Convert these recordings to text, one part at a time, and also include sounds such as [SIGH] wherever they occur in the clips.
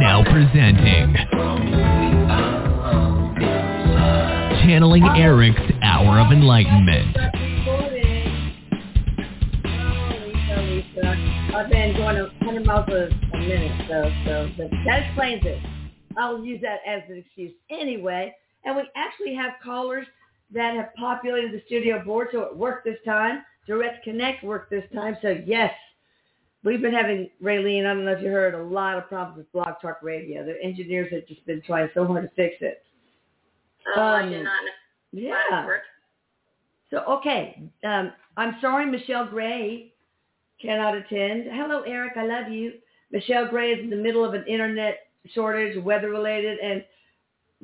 Now presenting Channeling Erik's Hour of Enlightenment. I've been going 100 miles a, minute, so, so that explains it. I'll use that as an excuse anyway. And we actually have callers that have populated the studio board, so it worked this time. Direct Connect worked this time, so yes, we've been having Raylene. I don't know if you heard a lot of problems with Blog Talk Radio. The engineers have just been trying so hard to fix it. Oh, um, I did not know. Yeah. So okay, um, I'm sorry, Michelle Gray cannot attend. Hello, Erik. I love you. Michelle Gray is in the middle of an internet shortage, weather related, and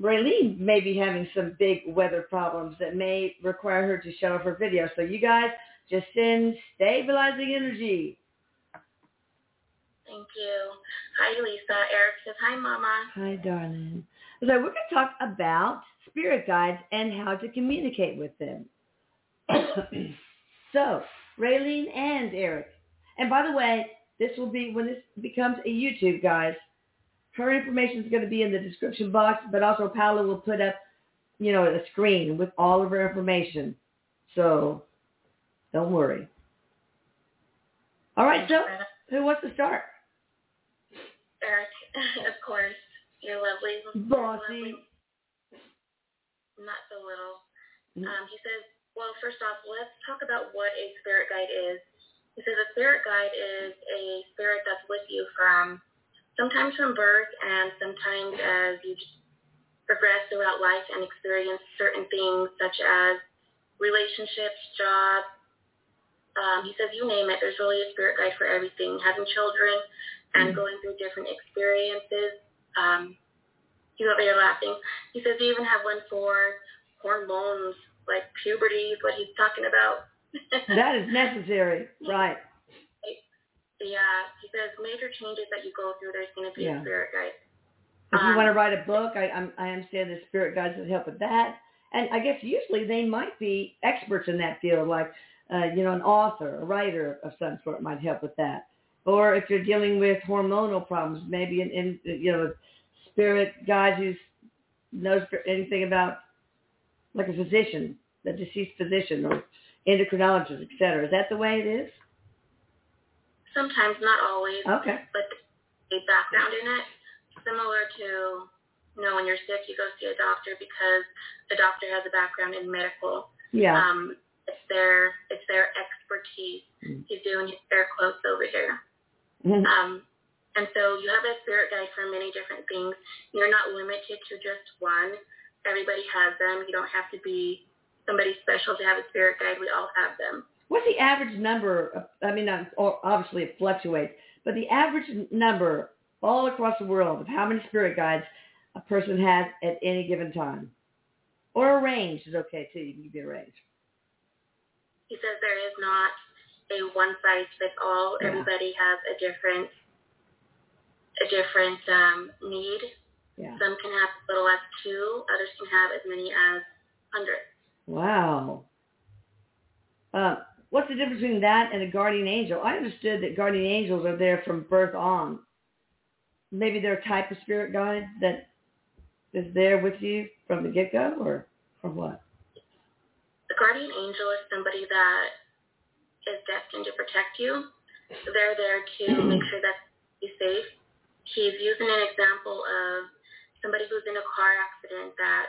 Raylene may be having some big weather problems that may require her to shut off her video. So you guys just send stabilizing energy. Thank you. Hi, Lisa. Erik says, hi, Mama. Hi, darling. So we're going to talk about spirit guides and how to communicate with them. [COUGHS] so, Raylene and Erik. And by the way, this will be when this becomes a YouTube, guys. Her information is going to be in the description box, but also Paula will put up, you know, a screen with all of her information. So don't worry. All right, so who wants to start? Erik, [LAUGHS] of course. You're lovely. Bossy. Not so little. Mm-hmm. Um, he says, well, first off, let's talk about what a spirit guide is. He says a spirit guide is a spirit that's with you from sometimes from birth and sometimes as you progress throughout life and experience certain things such as relationships, jobs. Um, he says you name it, there's really a spirit guide for everything. Having children and mm-hmm. going through different experiences. Um, he's over here laughing. He says you even have one for hormones, like puberty is what he's talking about. [LAUGHS] that is necessary, right. Yeah, he says major changes that you go through, there's going to be yeah. a spirit guide. If you want to um, write a book, I, I'm, I understand the spirit guides would help with that. And I guess usually they might be experts in that field, like, uh, you know, an author, a writer of some sort might help with that. Or if you're dealing with hormonal problems, maybe in, in you know, spirit guide who knows anything about, like a physician, a deceased physician or endocrinologist, et cetera. Is that the way it is? Sometimes, not always. Okay. But a background in it, similar to, you know, when you're sick, you go see a doctor because the doctor has a background in medical. Yeah. Um, it's their it's their expertise. Mm. He's doing air quotes over here. Mm-hmm. Um, and so you have a spirit guide for many different things. You're not limited to just one. Everybody has them. You don't have to be somebody special to have a spirit guide. We all have them. What's the average number? Of, I mean, obviously it fluctuates, but the average number all across the world of how many spirit guides a person has at any given time, or a range is okay too. You can give me a range. He says there is not a one size fits all. Yeah. Everybody has a different a different um, need. Yeah. Some can have as little as two. Others can have as many as hundreds. Wow. Uh, what's the difference between that and a guardian angel? I understood that guardian angels are there from birth on. Maybe they're a type of spirit guide that is there with you from the get-go or, or what? The guardian angel is somebody that is destined to protect you. They're there to [CLEARS THROAT] make sure that you're safe. He's using an example of somebody who's in a car accident that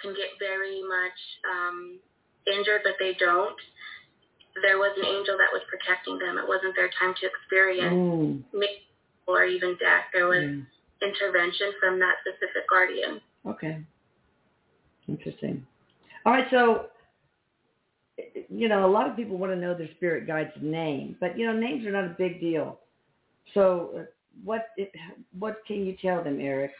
can get very much um, injured, but they don't there was an angel that was protecting them. It wasn't their time to experience mm. or even death. There was mm. intervention from that specific guardian. Okay. Interesting. All right, so you know, a lot of people want to know their spirit guide's name, but you know, names are not a big deal. So, uh, what what can you tell them, Erik?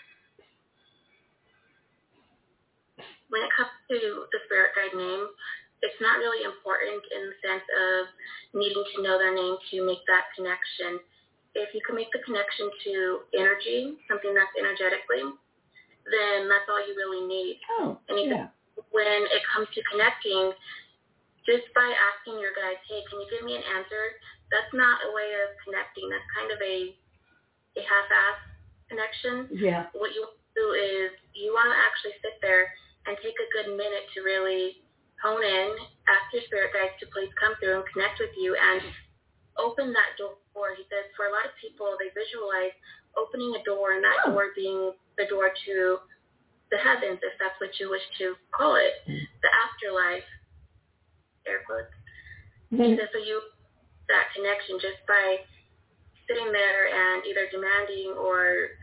When it comes to the spirit guide name, it's not really important in the sense of needing to know their name to make that connection. If you can make the connection to energy, something that's energetically, then that's all you really need. Oh, and yeah. when it comes to connecting, just by asking your guides, hey, can you give me an answer that's not a way of connecting. That's kind of a a half-ass connection. Yeah. What you do is you want to actually sit there and take a good minute to really hone in, ask your spirit guides to please come through and connect with you and open that door. He says for a lot of people, they visualize opening a door and that oh. door being the door to the heavens, if that's what you wish to call it, the afterlife, air quotes. He says so you that connection just by sitting there and either demanding or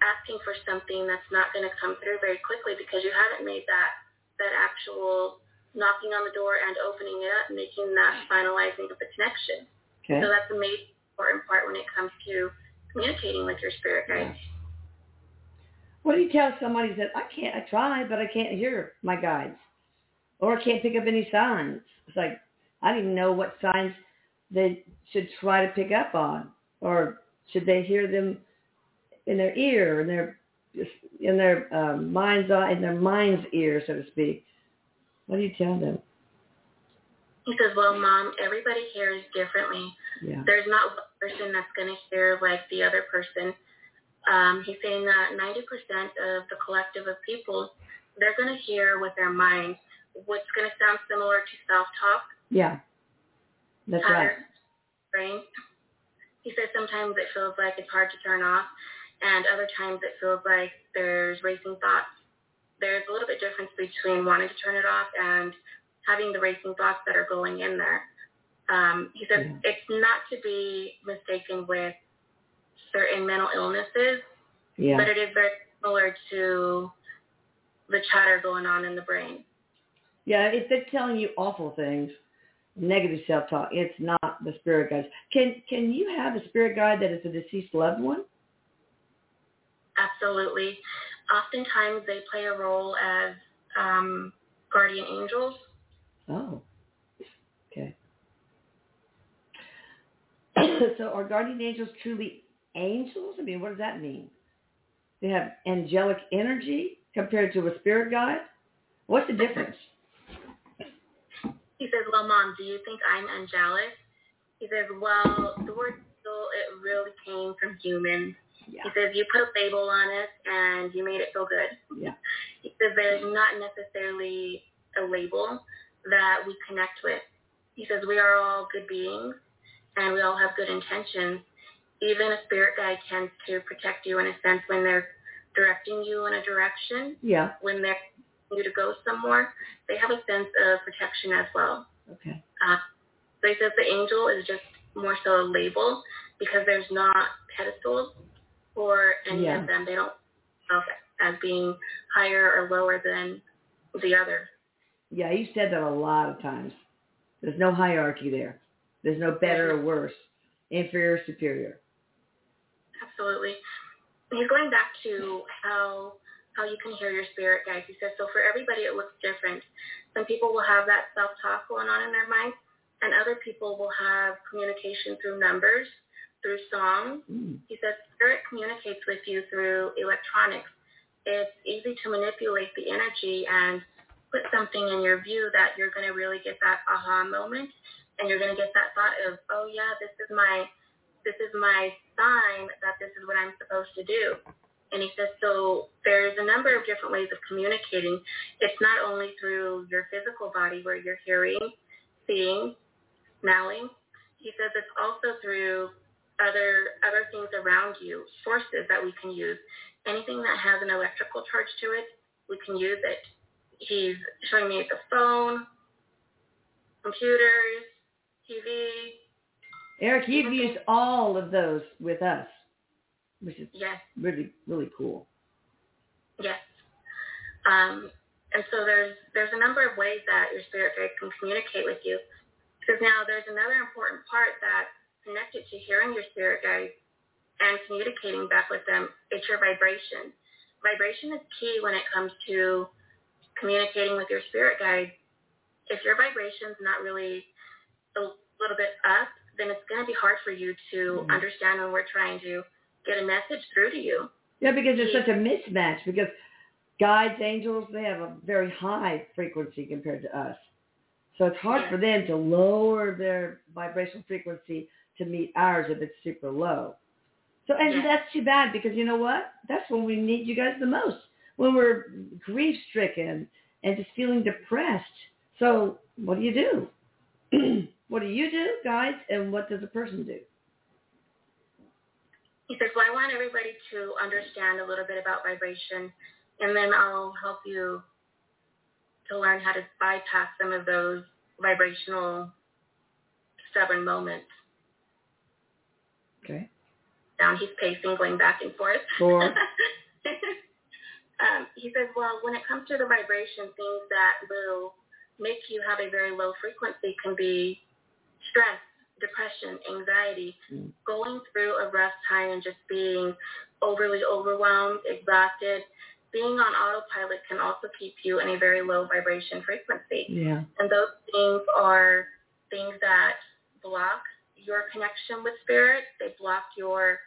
asking for something that's not going to come through very quickly because you haven't made that that actual knocking on the door and opening it up, making that finalizing of the connection. Okay. So that's the most important part when it comes to communicating with your spirit guides. What do you tell somebody that I can't? I try, but I can't hear my guides, or I can't pick up any signs. It's like I don't even know what signs they should try to pick up on, or should they hear them in their ear, in their in their um, mind's eye, in their mind's ear, so to speak. What do you tell them? He says, well, Mom, everybody hears differently. Yeah. There's not one person that's going to hear like the other person. Um, he's saying that 90% of the collective of people, they're going to hear with their mind what's going to sound similar to self-talk. Yeah. That's right. Brain. He says sometimes it feels like it's hard to turn off, and other times it feels like there's racing thoughts. There's a little bit difference between wanting to turn it off and having the racing thoughts that are going in there. Um, he says Yeah. it's not to be mistaken with certain mental illnesses, Yeah. but it is very similar to the chatter going on in the brain. Yeah, if they're telling you awful things, negative self-talk, it's not the spirit guides. Can can you have a spirit guide that is a deceased loved one? Absolutely. Oftentimes they play a role as um, guardian angels. Oh, okay. [COUGHS] so are guardian angels truly angels? I mean, what does that mean? They have angelic energy compared to a spirit guide? What's the difference? He says, well, Mom, do you think I'm angelic? He says, well, the word angel, it really came from humans. Yeah. He says, you put a label on it and you made it feel good. Yeah. [LAUGHS] He says, there's not necessarily a label that we connect with. He says, we are all good beings and we all have good intentions. Even a spirit guide tends to protect you in a sense when they're directing you in a direction, Yeah. when they're you to go somewhere, they have a sense of protection as well. Okay. Uh, so he says the angel is just more so a label because there's not pedestals for any Yeah. of them. They don't self as being higher or lower than the other. Yeah, you said that a lot of times. There's no hierarchy there. There's no better or worse, inferior, superior. Absolutely. He's going back to how how you can hear your spirit guides. He says, so for everybody it looks different. Some people will have that self-talk going on in their mind, and other people will have communication through numbers, through songs. Mm. He says spirit communicates with you through electronics. It's easy to manipulate the energy and put something in your view that you're going to really get that aha moment, and you're going to get that thought of, oh yeah, this is my this is my sign that this is what I'm supposed to do. And he says, so there's a number of different ways of communicating. It's not only through your physical body where you're hearing, seeing, smelling. He says it's also through other other things around you, sources that we can use. Anything that has an electrical charge to it, we can use it. He's showing me the phone, computers, TV. Erik, you've used all of those with us, which is Yes, really, really cool. Yes. Um, and so there's there's a number of ways that your spirit guide can communicate with you. Because now there's another important part that connected to hearing your spirit guide and communicating back with them. It's your vibration. Vibration is key when it comes to communicating with your spirit guide. If your vibration's not really a little bit up, then it's going to be hard for you to Mhm. understand when we're trying to get a message through to you. Yeah, because there's such a mismatch. Because guides, angels, they have a very high frequency compared to us. So it's hard Yeah. for them to lower their vibrational frequency to meet ours if it's super low. So and Yeah. that's too bad because you know what? That's when we need you guys the most. When we're grief stricken and just feeling depressed. So what do you do? [CLEARS THROAT] what do you do, guys? And what does a person do? He says, well, I want everybody to understand a little bit about vibration, and then I'll help you to learn how to bypass some of those vibrational stubborn moments. Okay. Down, he's pacing, going back and forth. Four. [LAUGHS] um, he says, well, when it comes to the vibration, things that will make you have a very low frequency can be stress, depression, anxiety, Mm. going through a rough time and just being overly overwhelmed, exhausted. Being on autopilot can also keep you in a very low vibration frequency. Yeah. And those things are things that block your connection with spirit. They block your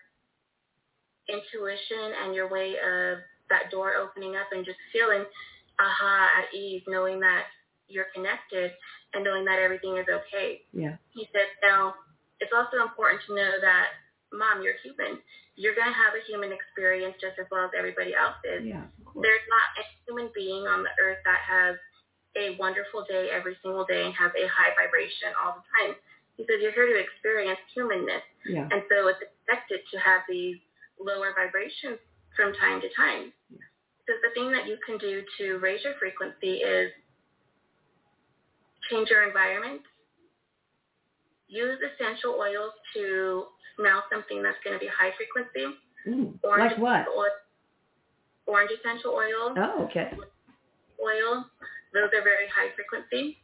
intuition and your way of that door opening up and just feeling aha at ease, knowing that you're connected and knowing that everything is okay. Yeah. He said, now, it's also important to know that, mom, you're human. You're going to have a human experience just as well as everybody else is. Yeah. There's not a human being on the earth that has a wonderful day every single day and has a high vibration all the time. He says you're here to experience humanness. Yeah. And so it's expected to have these lower vibrations from time to time. Yeah. So the thing that you can do to raise your frequency is change your environment, use essential oils to smell something that's going to be high frequency. Mm. Orange Like what? Oil, orange essential oil, Oh, okay. oil, those are very high frequency.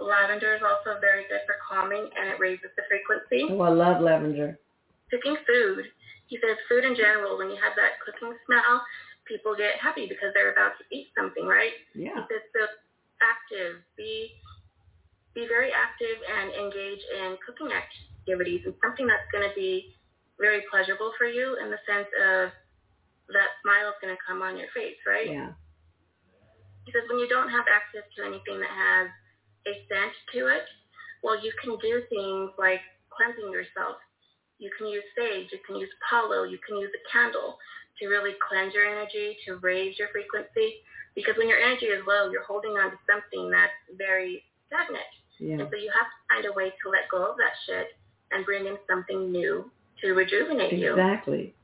Lavender is also very good for calming and it raises the frequency. Oh, I love lavender. Cooking food, he says food in general, when you have that cooking smell, people get happy because they're about to eat something, right? Yeah. He says so active, be be very active and engage in cooking activities and something that's going to be very pleasurable for you in the sense of that smile is going to come on your face, right? Yeah. He says when you don't have access to anything that has a scent to it, well, you can do things like cleansing yourself. You can use sage, you can use palo, you can use a candle to really cleanse your energy, to raise your frequency. Because when your energy is low, you're holding on to something that's very stagnant. Yeah. And so you have to find a way to let go of that shit and bring in something new to rejuvenate you Exactly.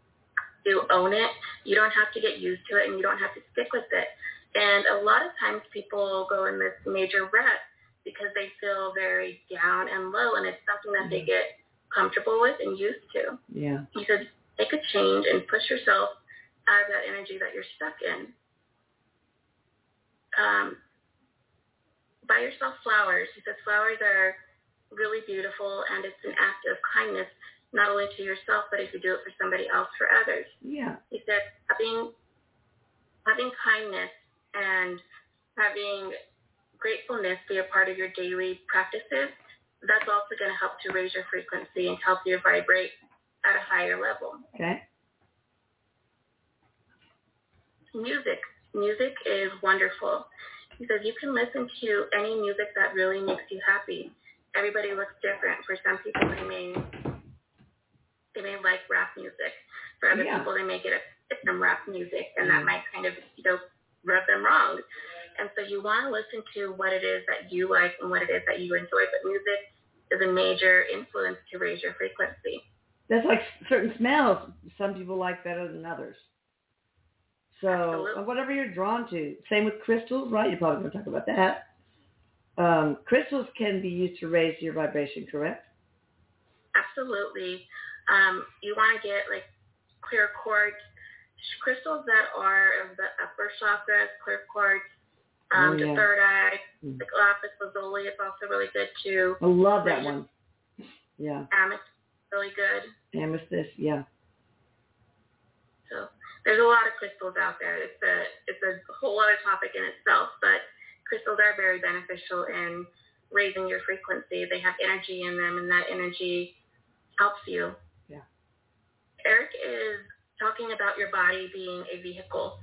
you own it. You don't have to get used to it and you don't have to stick with it. And a lot of times people go in this major rut because they feel very down and low and it's something that they get comfortable with and used to. Yeah. He said, make a change and push yourself out of that energy that you're stuck in. Um, yourself flowers. He says flowers are really beautiful and it's an act of kindness, not only to yourself, but if you do it for somebody else, for others Yeah. he said having having kindness and having gratefulness be a part of your daily practices, that's also going to help to raise your frequency and help you vibrate at a higher level. Okay. Music. Music is wonderful. He says you can listen to any music that really makes you happy. Everybody looks different. For some people, they may they may like rap music. For other Yeah. people, they may get a some rap music, and that Mm. might kind of you know rub them wrong. And so you want to listen to what it is that you like and what it is that you enjoy. But music is a major influence to raise your frequency. That's like certain smells some people like better than others. So Absolutely. whatever you're drawn to. Same with crystals, right? You're probably going to talk about that. Um, crystals can be used to raise your vibration, correct? Absolutely. Um, you want to get like clear quartz crystals that are of the upper chakras, clear quartz, um, Oh, yeah. the third eye, Mm. like lapis lazuli. It's also really good too. I love that one. Yeah. Amethyst, really good. Amethyst, yeah. There's a lot of crystals out there. It's a it's a whole other topic in itself, but crystals are very beneficial in raising your frequency. They have energy in them, and that energy helps you. Yeah. Erik is talking about your body being a vehicle,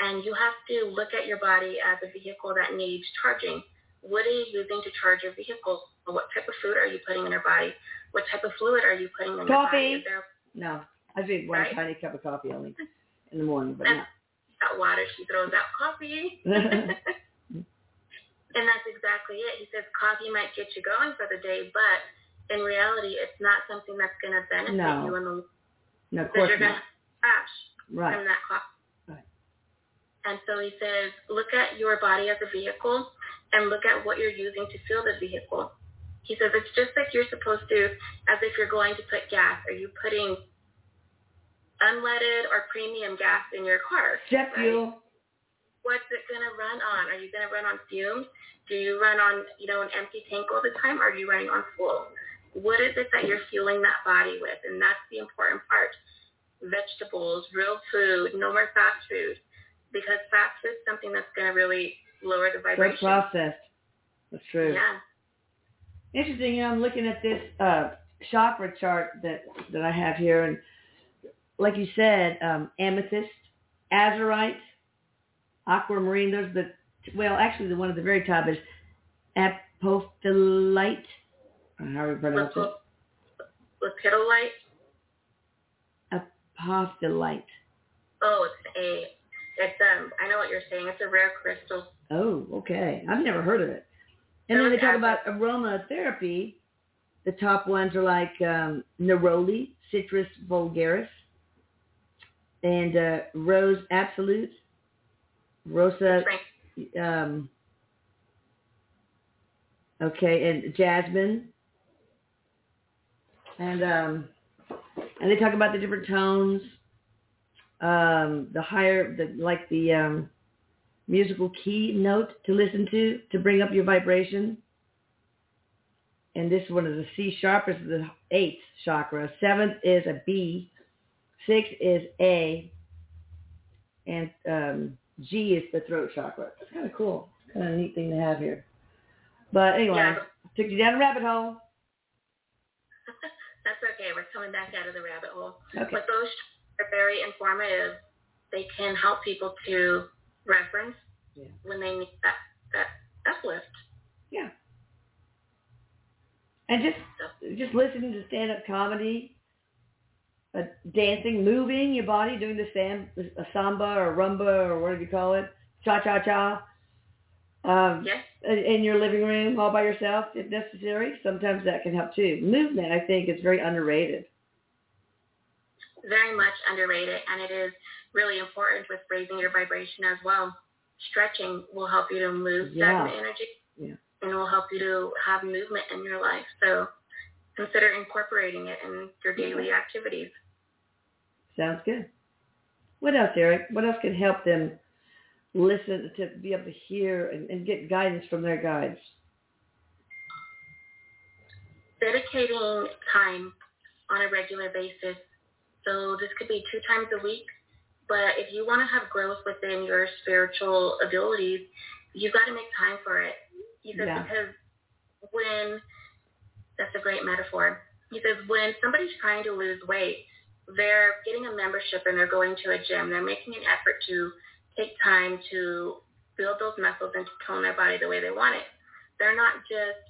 and you have to look at your body as a vehicle that needs charging. what are you using to charge your vehicle? What type of food are you putting in your body? What type of fluid are you putting in Coffee. your body? Coffee. there No, I drink one Right. tiny cup of coffee only [LAUGHS] in the morning, but and that water? She throws out coffee. [LAUGHS] And that's exactly it. He says coffee might get you going for the day, but in reality, it's not something that's going to benefit No. you in the no, of course you're not. crash Right. from that coffee. Right. And so he says, look at your body as a vehicle and look at what you're using to fuel the vehicle. He says it's just like you're supposed to, as if you're going to put gas. Are you putting unleaded or premium gas in your car? Jet right? fuel. what's it going to run on? Are you going to run on fumes? Do you run on, you know, an empty tank all the time? Or are you running on full? What is it that you're fueling that body with? And that's the important part. Vegetables, real food, no more fast food. Because fast food is something that's going to really lower the vibration. processed. That's true. Yeah. Interesting. You know, I'm looking at this uh, chakra chart that that I have here, and like you said, um, amethyst, azurite, aquamarine. Those the well, actually, the one at the very top is apophyllite. I don't know how you pronounce it. Lepidolite. Apophyllite. Oh, it's a, it's um, I know what you're saying. It's a rare crystal. Oh, okay. I've never heard of it. And then they talk about aromatherapy. The top ones are like um, neroli, citrus vulgaris, and uh, rose absolute, rosa, um, okay, and jasmine, and um, and they talk about the different tones, um, the higher, the like the um, musical key note to listen to to bring up your vibration. And this one is a C sharp is the eighth chakra. Seventh is a B. Sixth is A. And um, G is the throat chakra. It's kind of cool. Kind of a neat thing to have here. But anyway, Yeah. took you down a rabbit hole. [LAUGHS] That's okay. We're coming back out of the rabbit hole. Okay. But those are very informative. They can help people to reference Yeah. when they need that that uplift. Yeah. And just just listening to stand up comedy, uh, dancing, moving your body, doing the sam, a samba or rumba or whatever you call it, cha cha cha. Um, Yes, in- in your living room all by yourself if necessary. Sometimes that can help too. Movement, I think, is very underrated. very much underrated, and it is really important with raising your vibration as well. Stretching will help you to move Yeah. stagnant energy, Yeah. and will help you to have movement in your life. So consider incorporating it in your daily activities. Sounds good. What else, Erik? What else can help them listen to be able to hear and, and get guidance from their guides? dedicating time on a regular basis. So this could be two times a week, but if you want to have growth within your spiritual abilities, you've got to make time for it. He says Yeah. because when that's a great metaphor. He says when somebody's trying to lose weight, they're getting a membership and they're going to a gym. They're making an effort to take time to build those muscles and to tone their body the way they want it. They're not just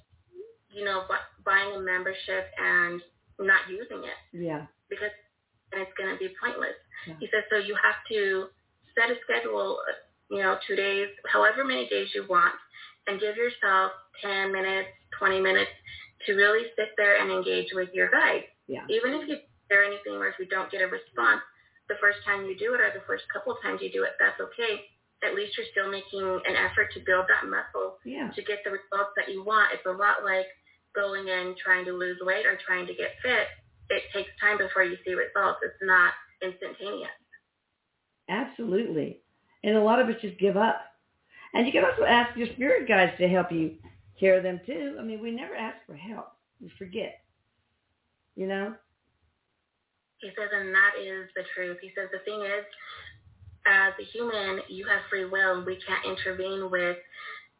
you know, bu- buying a membership and not using it Yeah. because then it's going to be pointless. Yeah. He says, so you have to set a schedule, you know, two days, however many days you want, and give yourself 10 minutes, 20 minutes to really sit there and engage with your guide. Yeah. Even if you hear anything or if you don't get a response the first time you do it or the first couple times you do it, that's okay. At least you're still making an effort to build that muscle Yeah. to get the results that you want. It's a lot like going in trying to lose weight or trying to get fit. It takes time before you see results. It's not instantaneous. Absolutely. And a lot of us just give up. And you can also ask your spirit guides to help you hear them too. I mean, we never ask for help. We forget. You know? He says, and that is the truth. He says the thing is, as a human, you have free will. We can't intervene with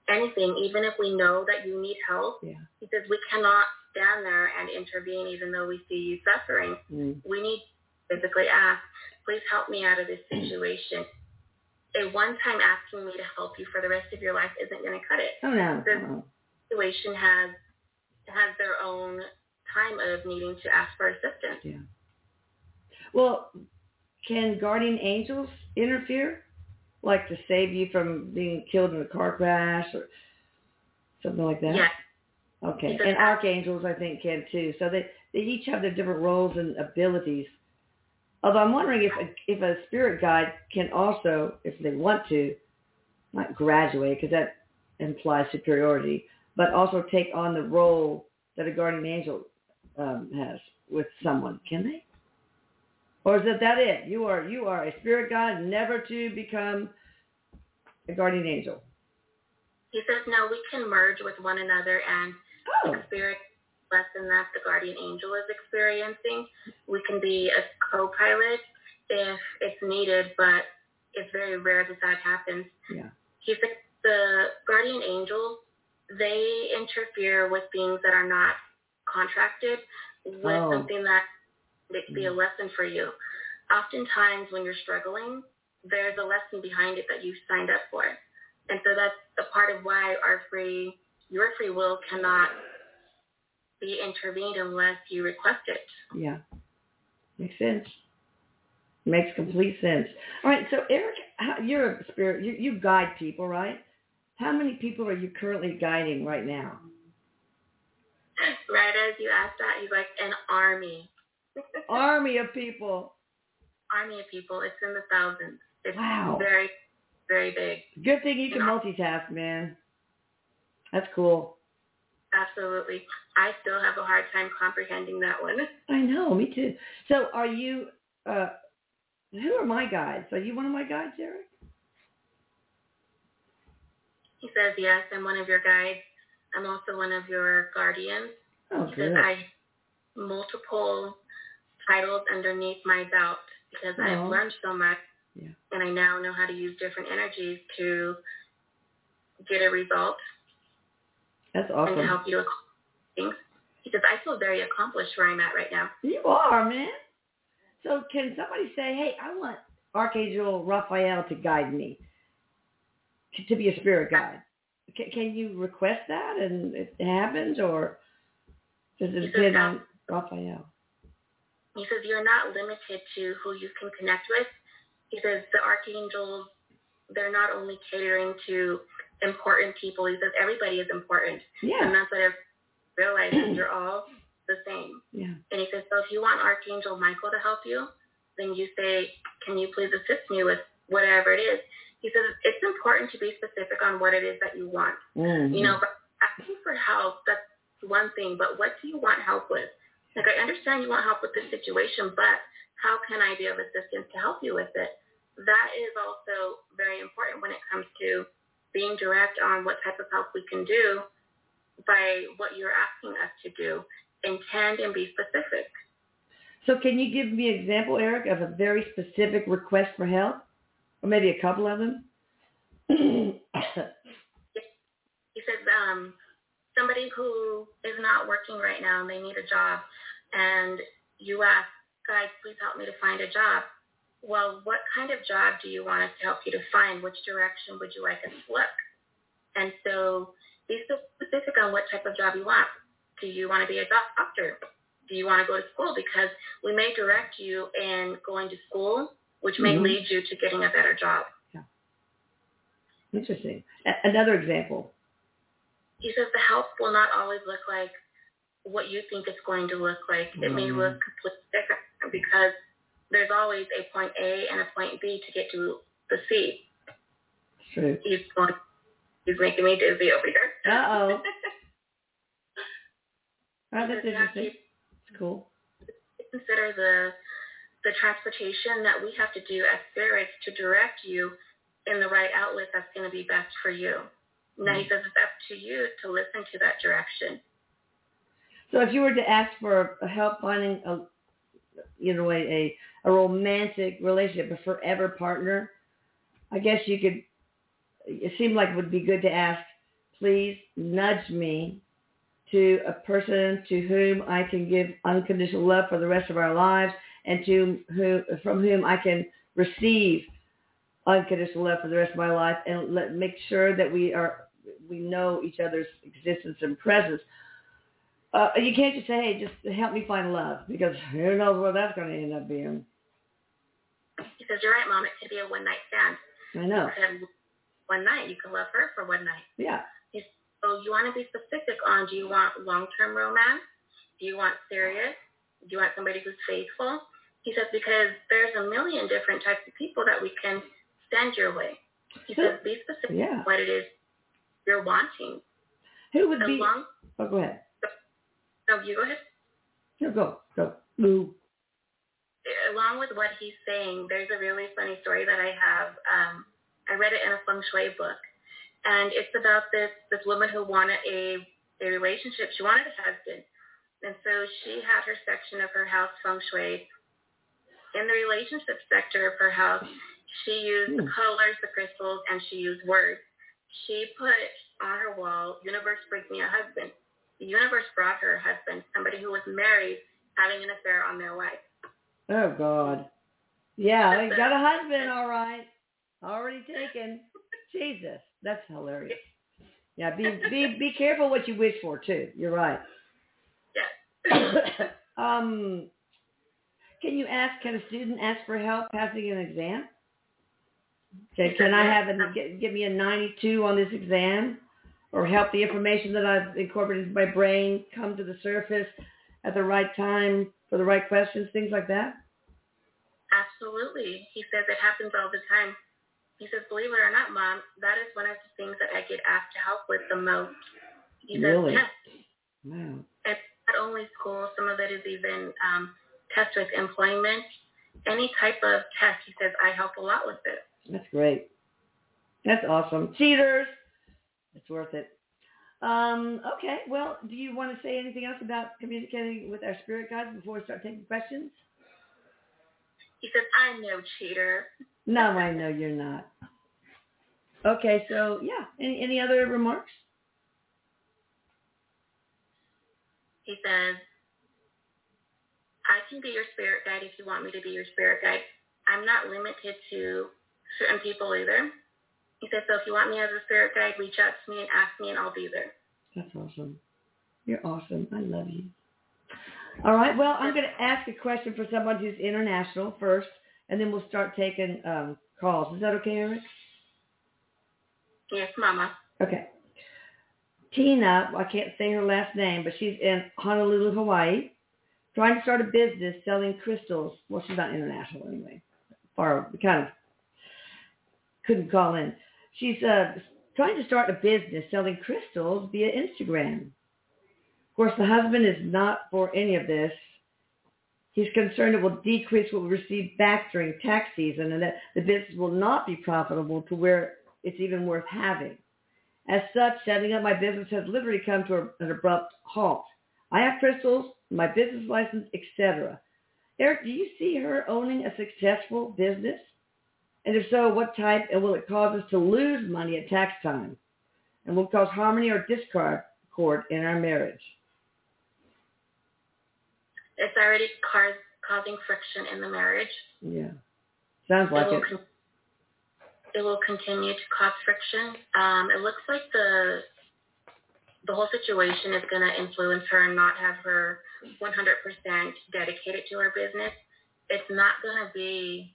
anything, even if we know that you need help. Yeah. He says we cannot stand there and intervene, even though we see you suffering. Mm. we need to physically ask, please help me out of this situation. a one-time asking me to help you for the rest of your life isn't going to cut it. Oh no. Uh-uh. Situation has has their own time of needing to ask for assistance. Yeah. Well, can guardian angels interfere, like to save you from being killed in a car crash or something like that? Yes, Okay. Because- And archangels, I think, can too. So they they each have their different roles and abilities. Although I'm wondering if a, if a spirit guide can also, if they want to, not graduate because that implies superiority, but also take on the role that a guardian angel um, has with someone. Can they? Or is it that it? You are you are a spirit guide, never to become a guardian angel. he says no. We can merge with one another and Oh, experience lesson that the guardian angel is experiencing. We can be a co-pilot if it's needed, but it's very rare that that happens. yeah. He said the guardian angels, they interfere with things that are not contracted with Oh. something that may be a mm. lesson for you. Oftentimes when you're struggling, there's a lesson behind it that you signed up for. And so that's a part of why our free, your free will cannot be intervened unless you request it. Yeah. Makes sense. Makes complete sense. All right, so Erik, you're a spirit. You, you guide people, right? How many people are you currently guiding right now? Right as you asked that, he's like an army. [LAUGHS] Army of people. army of people. It's in the thousands. It's Wow. very, very big. Good thing you can multitask, man. That's cool. Absolutely. I still have a hard time comprehending that one. [LAUGHS] I know, me too. So are you, uh, who are my guides? Are you one of my guides, Erik? He says, yes, I'm one of your guides. I'm also one of your guardians. Oh, good. I multiple titles underneath my belt because Aw. I've learned so much Yeah. and I now know how to use different energies to get a result That's awesome. and help you accomplish things. He says, I feel very accomplished where I'm at right now. You are, man. So can somebody say, hey, I want Archangel Raphael to guide me, to, to be a spirit guide? Can, can you request that and it happens, or does it depend on Raphael? He says you're not limited to who you can connect with. He says the archangels, they're not only catering to important people. He says everybody is important. And that's what I've realized is you're all the same. yeah, And he says, so if you want Archangel Michael to help you, then you say, can you please assist me with whatever it is? He says it's important to be specific on what it is that you want. Mhm. You know, but asking for help, that's one thing, but what do you want help with? Like, I understand you want help with this situation, but how can I be of assistance to help you with it? That is also very important when it comes to being direct on what type of help we can do by what you're asking us to do. Intend and be specific. So can you give me an example, Erik, of a very specific request for help, or maybe a couple of them? [COUGHS] He says, um, somebody who is not working right now and they need a job, and you ask, guys, please help me to find a job. Well, what kind of job do you want us to help you to find? Which direction would you like us to look? And so be specific on what type of job you want. Do you want to be a doctor? Do you want to go to school? Because we may direct you in going to school, which may Mhm. lead you to getting a better job. Interesting. A- another example. he says the help will not always look like what you think it's going to look like. It may Mhm. look completely different because there's always a point A and a point B to get to the C. True. He's going, he's making me dizzy over here. Uh-oh. [LAUGHS] Oh, that's have to interesting. It's cool. consider the the transportation that we have to do as spirits to direct you in the right outlet that's going to be best for you. Now he says it's up to you to listen to that direction. So if you were to ask for help finding a, you know, a, a, a romantic relationship, a forever partner, I guess you could, it seemed like it would be good to ask, please nudge me to a person to whom I can give unconditional love for the rest of our lives and to who, from whom I can receive unconditional love for the rest of my life and let make sure that we are we know each other's existence and presence. Uh, you can't just say, "Hey, just help me find love," because who knows what that's going to end up being. Says, "You're right, mom. It could be a one night stand. I know. one night. You can love her for one night. Yeah. So you want to be specific on: Do you want long term romance? Do you want serious? Do you want somebody who's faithful? He says because there's a million different types of people that we can send your way. He says be specific yeah. what it is you're wanting. Who would As be? long, Oh, go ahead. no, you go ahead. No, go. Go. Move. Along with what he's saying, there's a really funny story that I have. Um, I read it in a feng shui book, and it's about this this woman who wanted a a relationship. She wanted a husband, and so she had her section of her house feng shui. In the relationship sector of her house, she used the Hmm. colors, the crystals, and she used words. She put on her wall, "Universe, brings me a husband." The universe brought her a husband, somebody who was married, having an affair on their wife. Oh God. Yeah, he got a husband, all right. Already taken. Jesus, that's hilarious. Yeah, be [LAUGHS] be be careful what you wish for too. You're right. Yes. [COUGHS] um, can you ask? Can a student ask for help passing an exam? Okay, can I have a give me a 92 on this exam, or help the information that I've incorporated into my brain come to the surface at the right time for the right questions, things like that? Absolutely. He says it happens all the time. He says, believe it or not, Mom, that is one of the things that I get asked to help with the most. He says, Really? yes. Wow. It's not only school, some of it is even um, tests with employment. Any type of test, he says, I help a lot with it. That's great. That's awesome. Cheaters. It's worth it. Um, okay. Well, do you want to say anything else about communicating with our spirit guides before we start taking questions? He says, I'm no cheater. No, I know you're not. Okay, so yeah. Any any other remarks? He says, I can be your spirit guide if you want me to be your spirit guide. I'm not limited to certain people either. He says, so if you want me as a spirit guide, reach out to me and ask me and I'll be there. That's awesome. You're awesome. I love you. All right. Well, I'm going to ask a question for someone who's international first, and then we'll start taking um, calls. Is that okay, Erik? Yes, Mama. Okay. Tina, I can't say her last name, but she's in Honolulu, Hawaii, trying to start a business selling crystals. Well, she's not international anyway. Far, kind of couldn't call in. She's uh, trying to start a business selling crystals via Instagram. Of course, the husband is not for any of this. He's concerned it will decrease what we receive back during tax season and that the business will not be profitable to where it's even worth having. As such, setting up my business has literally come to an abrupt halt. I have crystals, my business license, etc. Erik, do you see her owning a successful business? And if so, what type, and will it cause us to lose money at tax time? And will it cause harmony or discord in our marriage? It's already causing friction in the marriage. Yeah. Sounds like it, will, it. con- it will continue to cause friction. Um, it looks like the the whole situation is going to influence her and not have her 100% dedicated to her business. It's not going to be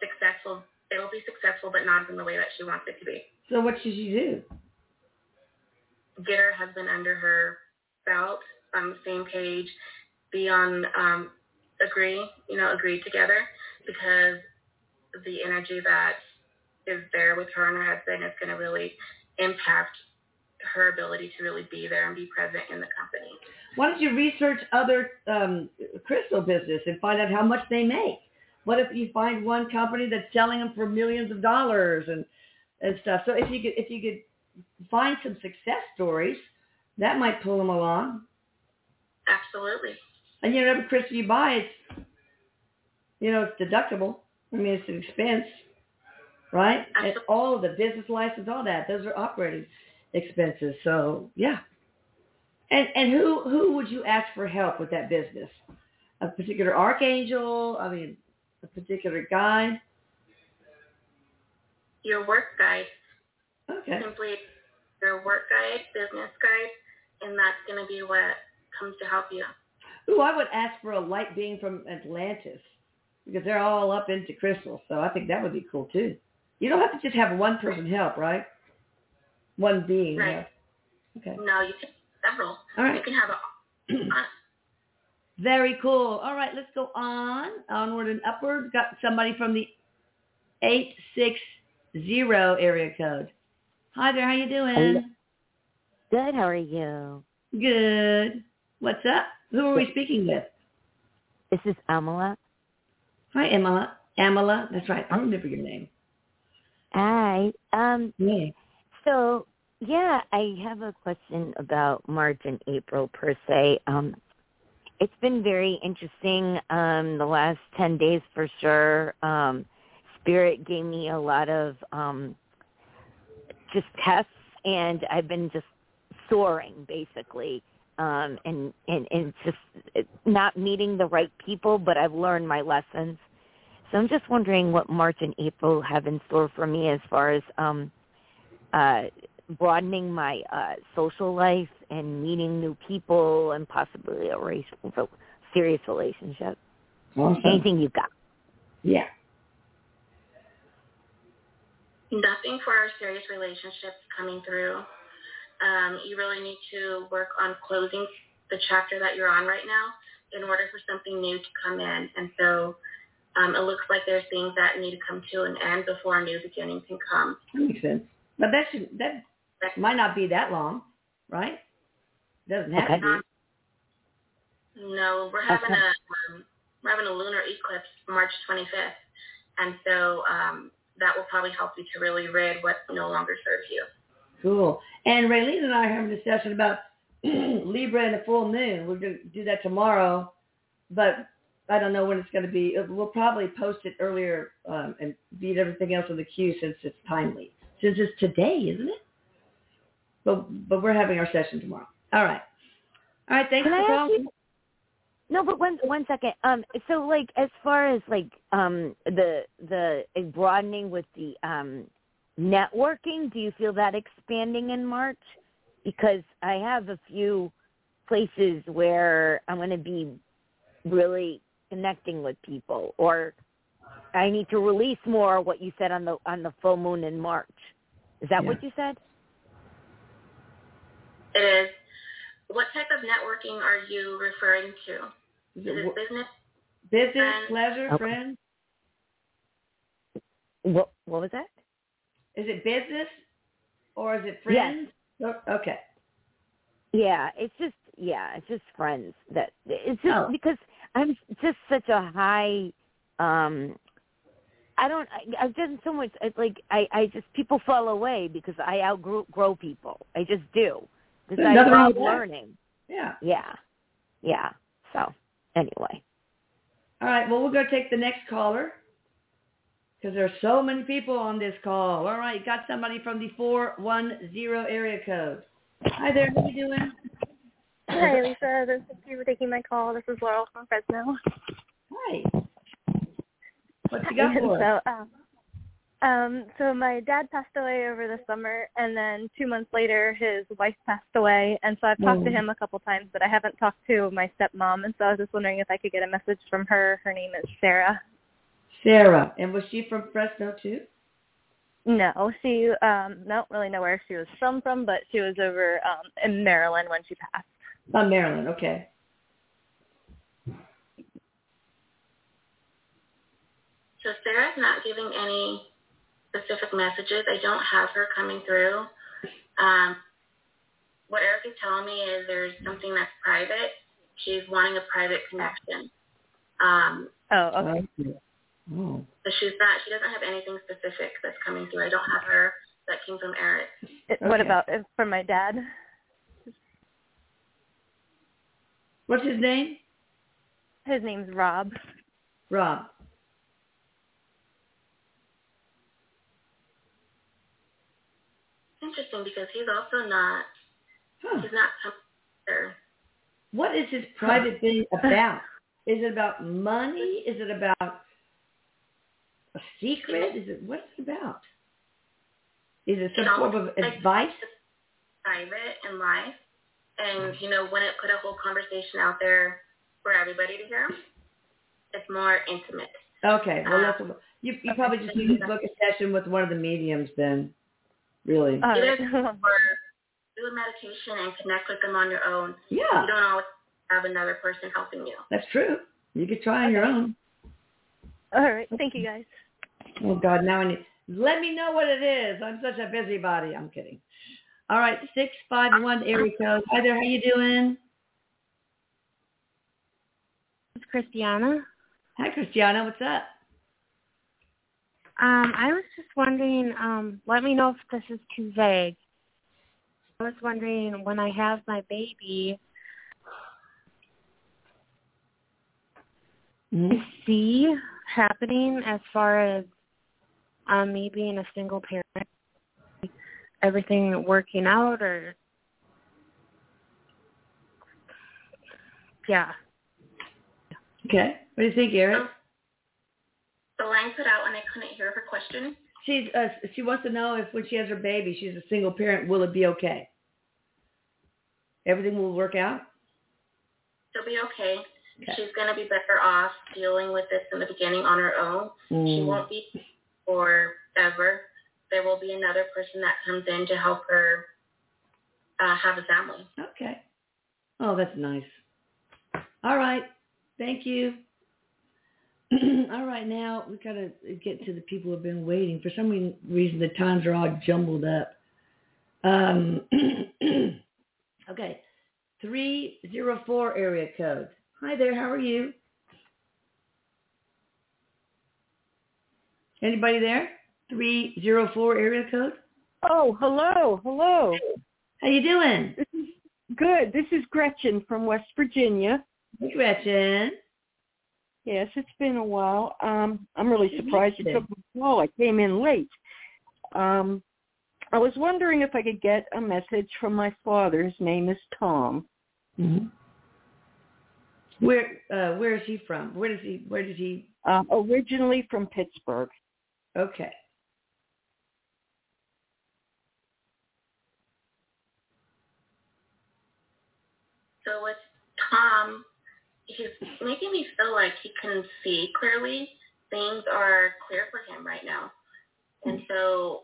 successful. It'll be successful, but not in the way that she wants it to be. So what should you do? Get her husband under her belt, on the same page, be on um, agree, you know, agree together, because the energy that is there with her and her husband is going to really impact her ability to really be there and be present in the company. Why don't you research other um, crystal business and find out how much they make? What if you find one company that's selling them for millions of dollars and and stuff? So if you could if you could find some success stories, that might pull them along. Absolutely. And you know, every crystal you buy, it's you know, it's deductible. I mean, it's an expense, right? And all of the business license, all that, those are operating expenses. So yeah. And and who who would you ask for help with that business? A particular archangel? I mean, a particular guide? your work guide. Okay. Simply your work guide, business guide, and that's going to be what comes to help you. Ooh, I would ask for a light being from Atlantis because they're all up into crystals. So I think that would be cool too. You don't have to just have one person help, right? One being. Right. help. Okay. No, you can several. All right. You can have a [CLEARS THROAT] Very cool. All right, let's go on. Onward and upward. Got somebody from the 860 area code. Hi there, how you doing? Good. How are you? Good. What's up? Who are we speaking with? This is Amala. Hi, Amala. Amala. That's right. I remember your name. Hi. Um. Yeah. So yeah, I have a question about March and April per se. Um, it's been very interesting. Um, the last ten days for sure. Um, Spirit gave me a lot of um, just tests, and I've been just soaring basically. Um, and, and, and just not meeting the right people, but I've learned my lessons. So I'm just wondering what March and April have in store for me as far as um, uh, broadening my uh, social life and meeting new people and possibly a race, serious relationship. Awesome. Anything you got? Yeah. nothing for our serious relationships coming through. Um, you really need to work on closing the chapter that you're on right now in order for something new to come in. And so um, it looks like there's things that need to come to an end before a new beginning can come. That makes sense. But that should that might not be that long, right? Doesn't have Okay. to No, we're having Okay. a um, we're having a lunar eclipse March 25th, and so um, that will probably help you to really rid what no longer serves you. Cool. And Raylene and I are having a discussion about [CLEARS THROAT] Libra and the full moon. We're going to do that tomorrow, but I don't know when it's going to be. We'll probably post it earlier um, and beat everything else in the queue since it's timely. Since it's today, isn't it? But but we're having our session tomorrow. All right. All right. Thanks Can for calling. you? No, but one one second. Um, so like as far as like um the the broadening with the um networking, do you feel that expanding in March? Because I have a few places where I'm going to be really connecting with people, or I need to release more. What you said on the on the full moon in March. Is that Yeah. what you said? It is. What type of networking are you referring to? Is Is it it business? business, friends? pleasure, Okay. friends? What what was that? Is it business or is it friends? Oh, Okay. Yeah, it's just yeah, it's just friends that it's just Oh. because I'm just such a high um I don't I, I've done so much it's like I I just people fall away because I outgrow grow people. I just do. Because I nothing wrong love learning. Yeah. Yeah. Yeah. So, anyway. All right. Well, we're going to take the next caller because there are so many people on this call. All right. Got somebody from the 410 area code. Hi there. How you doing? Hi, Lisa. This, thank you for taking my call. This is Laurel from Fresno. Hi. What you [LAUGHS] got for us? so, um, um, so my dad passed away over the summer, and then two months later, his wife passed away. And so I've talked to Mm. him a couple times, but I haven't talked to my stepmom. And so I was just wondering if I could get a message from her. Her name is Sarah. Sarah. And was she from Fresno too? No, she um, don't really know where she was from, from, but she was over um, in Maryland when she passed. Oh, Maryland. Okay. So Sarah's not giving any specific messages. I don't have her coming through. Um, what Erik is telling me is there's something that's private. She's wanting a private connection. Um, Oh, okay. Okay. Oh. but she's not. She doesn't have anything specific that's coming through. I don't have her that came from Erik. It- What Okay. about uh, from my dad? What's his name? His name's Rob. Rob. It's interesting because he's also not. Huh. He's not there. What is his private thing [LAUGHS] about? Is it about money? Is it about a secret? Is it what's it about? Is it some form of advice? private in life, and you know, wouldn't put a whole conversation out there for everybody to hear. It's more intimate. Okay, well, Uh, that's you. You probably just need to book a session with one of the mediums then. Really? All Either [LAUGHS] right. or do a meditation and connect with them on your own. yeah, You don't always have another person helping you. that's true. You could try on your own. All right. Thank you guys. Oh God, now I need. Let me know what it is. I'm such a busybody. I'm kidding. All right, six five one area code. Hi there. How you doing? It's Christiana. Hi, Christiana. What's up? Um, I was just wondering, um, let me know if this is too vague. I was wondering when I have my baby, Mhm. is C happening as far as um, me being a single parent? Everything working out or yeah. Okay. What do you think, Erik? The line cut out and I couldn't hear her question. She's uh, she wants to know if when she has her baby, she's a single parent. Will it be okay? Everything will work out. She'll be okay. Okay. She's going to be better off dealing with this in the beginning on her own. She Mm. won't be forever. There will be another person that comes in to help her uh, have a family. Okay. Oh, that's nice. All right. Thank you. [CLEARS THROAT] all right, now we got to get to the people who have been waiting. For some reason, the times are all jumbled up. Um, [CLEARS THROAT] okay. 304 area code. Hi there. How are you? Anybody there? 304 area code. Oh, hello, hello. How you doing? Good. This is Gretchen from West Virginia. Hey, Gretchen. Yes, it's been a while. Um, I'm really surprised you Yes. took my call. I came in late. Um, I was wondering if I could get a message from my father. His name is Tom. Mm-hmm. Where uh, where is he from? Where does he where does he? Uh, originally from Pittsburgh. Okay. So with Tom, he's making me feel like he can see clearly. Things are clear for him right now. And so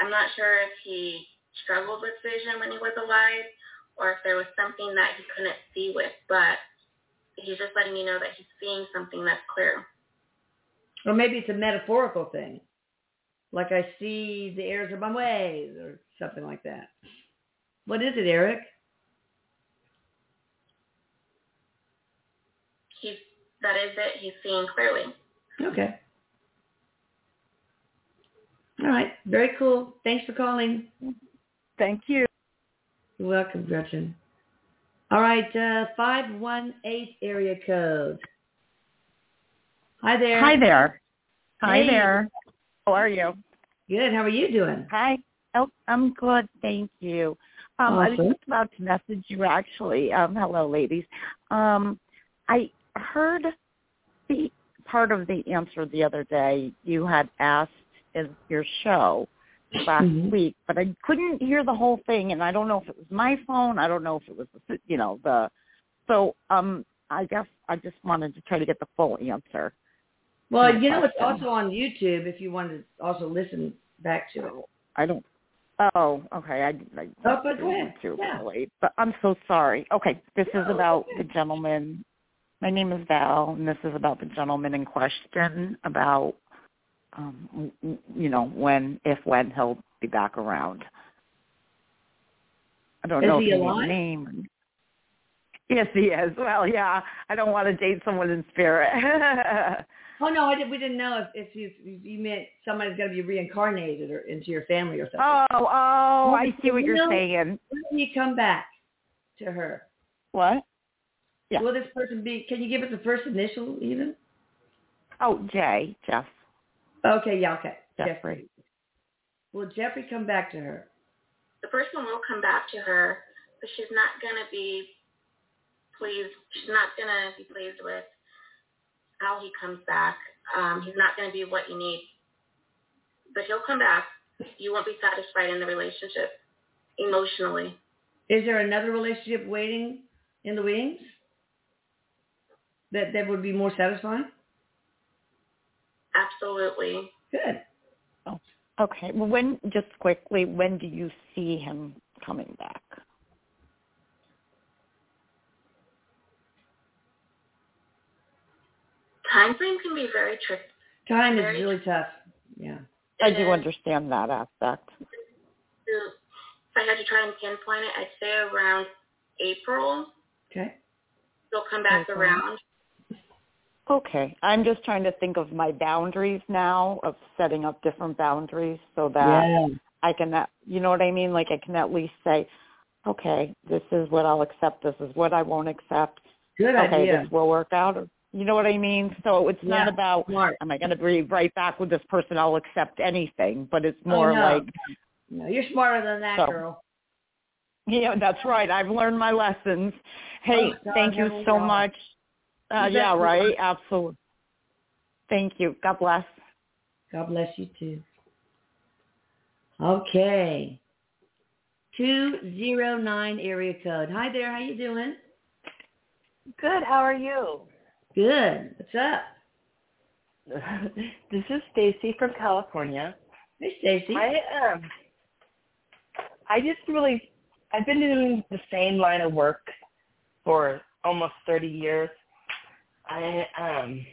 I'm not sure if he struggled with vision when he was alive or if there was something that he couldn't see with, but he's just letting me know that he's seeing something that's clear. Or maybe it's a metaphorical thing, like I see the airs of my ways or something like that. What is it, Erik? He's that is it. He's seeing clearly. Okay. All right. Very cool. Thanks for calling. Thank you. You're welcome, Gretchen. All right. Uh, 518 area code. Hi there. Hi there. Hi Hey. there. How are you? Good. How are you doing? Hi. Oh, I'm good, thank you. Um, I was just about to message you actually. Um, hello, ladies. Um, I heard the part of the answer the other day you had asked in your show last Mhm. week, but I couldn't hear the whole thing, and I don't know if it was my phone. I don't know if it was the, you know the. So um, I guess I just wanted to try to get the full answer. Well, you know, it's also on YouTube if you wanted to also listen back to it. I don't. Oh, okay. I, I Oh, but go ahead. too Yeah. early, but I'm so sorry. Okay, this is about it's the gentleman. My name is Val, and this is about the gentleman in question about, um, you know, when, if when he'll be back around. I don't Is know he if alive? name. Yes, he is. Well, yeah. I don't want to date someone in spirit. [LAUGHS] Oh no, I did, we didn't know if, if you if you meant somebody's going to be reincarnated or into your family or something. oh, oh, I see what You you're know- saying. When you come back to her, What? Yeah. will this person be? Can you give us the first initial even? Oh, Jay, Jeff. Okay, yeah, okay. Jeffrey. Will Jeffrey come back to her? The person will come back to her, but she's not gonna be pleased. She's not gonna be pleased with how he comes back. Um, he's not gonna be what you need, but he'll come back. you won't be satisfied in the relationship emotionally. Is there another relationship waiting in the wings that that would be more satisfying? Absolutely. Good. Oh, Okay. Well, when just quickly, when do you see him coming back? Time frame can be very tricky. Time is Very- really tough. Yeah. I do understand that aspect. If I had to try and pinpoint it, I'd say around April, Okay. he'll come back Okay. around. Okay. I'm just trying to think of my boundaries now of setting up different boundaries so that Yeah. I can, you know what I mean? Like I can at least say, okay, this is what I'll accept. This is what I won't accept. Good okay, idea. this will work out. Or, you know what I mean? So it's not Yeah. about, Smart. am I going to be right back with this person? I'll accept anything. But it's Oh, more no. like, No, you're smarter than that, So- girl. yeah, that's right. I've learned my lessons. Oh, hey, Oh, God, thank you so much. Uh, yeah, you right. Absolutely. Thank you. God bless. God bless you too. Okay. Two zero nine area code. Hi there. How you doing? Good. How are you? Good. What's up? [LAUGHS] this is Stacy from California. Hey, Stacy. I um, I just really, I've been doing the same line of work for almost 30 years. I um,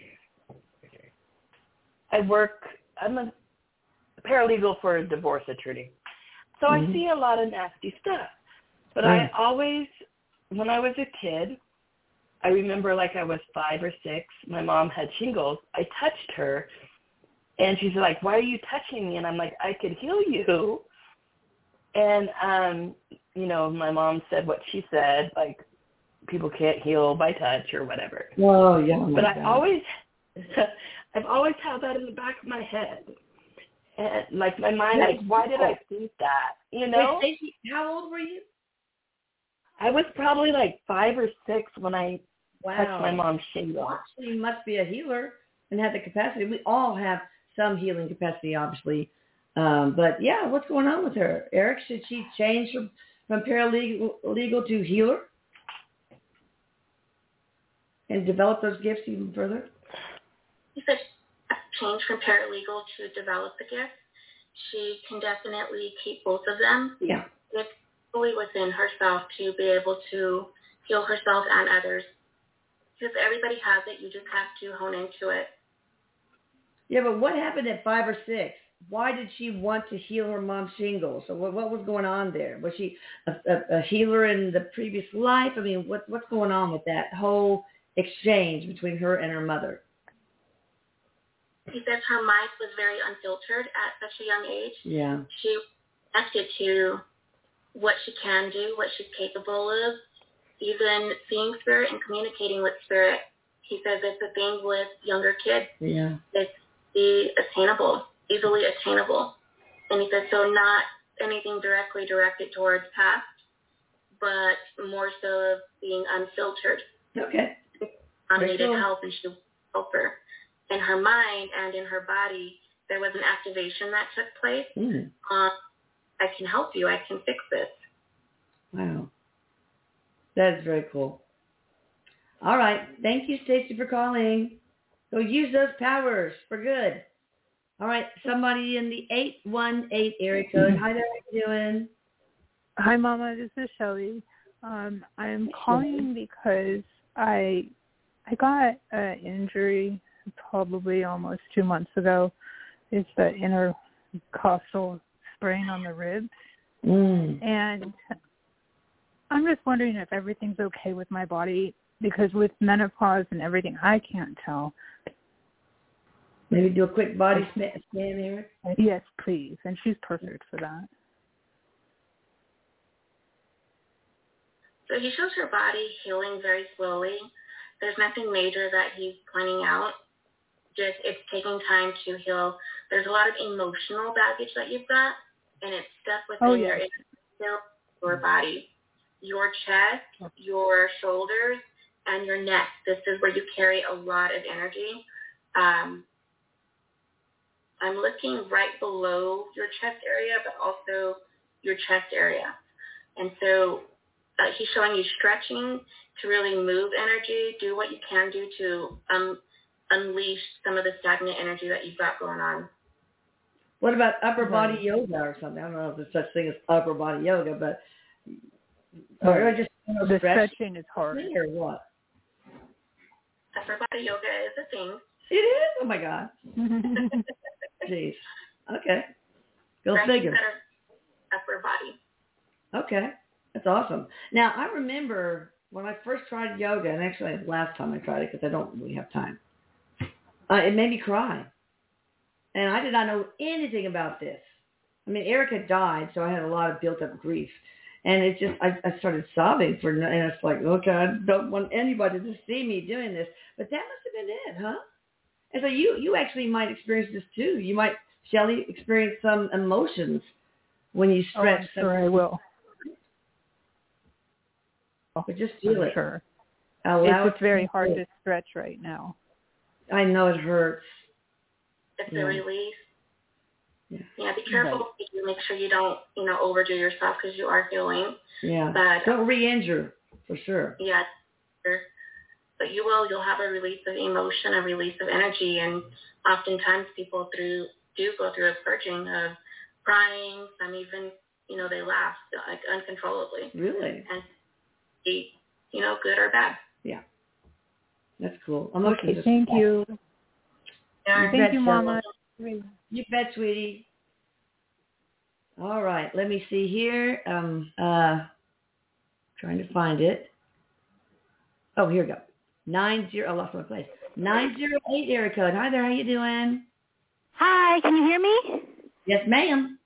I work. I'm a paralegal for a divorce attorney, so Mhm. I see a lot of nasty stuff. But Right. I always, when I was a kid, I remember like I was five or six. My mom had shingles. I touched her, and she's like, "Why are you touching me?" And I'm like, "I could heal you." [LAUGHS] And um, you know, my mom said what she said, like people can't heal by touch or whatever. Oh, yeah. oh my but I always, [LAUGHS] I've always had that in the back of my head, and like my mind, like, why did I think that? You know, Hey, Stacy, how old were you? I was probably like five or six when I Wow. touched my mom's shingle. Well, actually, must be a healer and have the capacity. We all have some healing capacity, obviously. Um, but yeah, what's going on with her? Erik, should she change from, from paralegal to healer and develop those gifts even further? He said change from paralegal to develop the gift. She can definitely keep both of them. Yeah. It's fully within herself to be able to heal herself and others. Because everybody has it, you just have to hone into it. Yeah, but what happened at five or six? Why did she want to heal her mom's shingles? So what, what was going on there? Was she a, a, a healer in the previous life? I mean, what what's going on with that whole exchange between her and her mother? He says her mind was very unfiltered at such a young age. Yeah. She connected to what she can do, what she's capable of, even seeing spirit and communicating with spirit. He says it's a thing with younger kids. Yeah. It's the attainable, easily attainable. And he says so not anything directly directed towards past, but more so of being unfiltered. Okay. Very needed help and she would help her. In her mind and in her body, there was an activation that took place. Mm. Um, I can help you. I can fix this. Wow. That is very cool. All right. Thank you, Stacy, for calling. So use those powers for good. All right. Somebody in the 818 area code. Hi there. How are you doing? Hi, Mama. This is Shelly. Um, I'm calling because I I got an injury probably almost two months ago. It's the intercostal sprain on the ribs, Mm. and I'm just wondering if everything's okay with my body because with menopause and everything, I can't tell. Maybe do a quick body scan, Erik. Yes, please. And she's perfect for that. So he shows her body healing very slowly. There's nothing major that he's pointing out. Just it's taking time to heal. There's a lot of emotional baggage that you've got, and it's stuck within Oh, your yes. your body, your chest, your shoulders, and your neck. This is where you carry a lot of energy. Um, I'm looking right below your chest area, but also your chest area. And so uh, he's showing you stretching to really move energy, do what you can do to um, unleash some of the stagnant energy that you've got going on. What about upper body right. yoga or something? I don't know if there's such thing as upper body yoga, but or right. just you know, the stretch stretching is hard. Or what? Upper body yoga is a thing. It is. Oh my god. [LAUGHS] Jeez. Okay. Go right figure. Upper body. Okay. That's awesome. Now I remember when I first tried yoga, and actually last time I tried it because I don't really have time. Uh, it made me cry, and I did not know anything about this. I mean, Erik had died, so I had a lot of built-up grief, and it just I, I started sobbing for, and it's like, okay, I don't want anybody to see me doing this, but that must have been it, huh? And so you you actually might experience this too. You might, Shelly, experience some emotions when you stretch. Oh, I'm sure I will. But just feel I'm it. Sure. Allow it's, it's very hard to stretch right now. I know it hurts. It's Yeah. a release. Yeah. Yeah, be careful. You make sure you don't, you know, overdo yourself because you are healing. Yeah. But Don't re-injure for sure. yeah, but you will. You'll have a release of emotion, a release of energy, and oftentimes people through do go through a purging of crying. Some even, you know, they laugh like uncontrollably, Really? and be, you know, good or bad. Yeah. That's cool. Emotions Okay, are thank you. Yeah. Thank you, bet, Mama. You bet, sweetie. All right, let me see here. Um, uh, trying to find it. Oh, here we go. Nine zero. I lost my place. Nine zero eight area code. Hi there. How you doing? Hi, can you hear me? Yes, ma'am.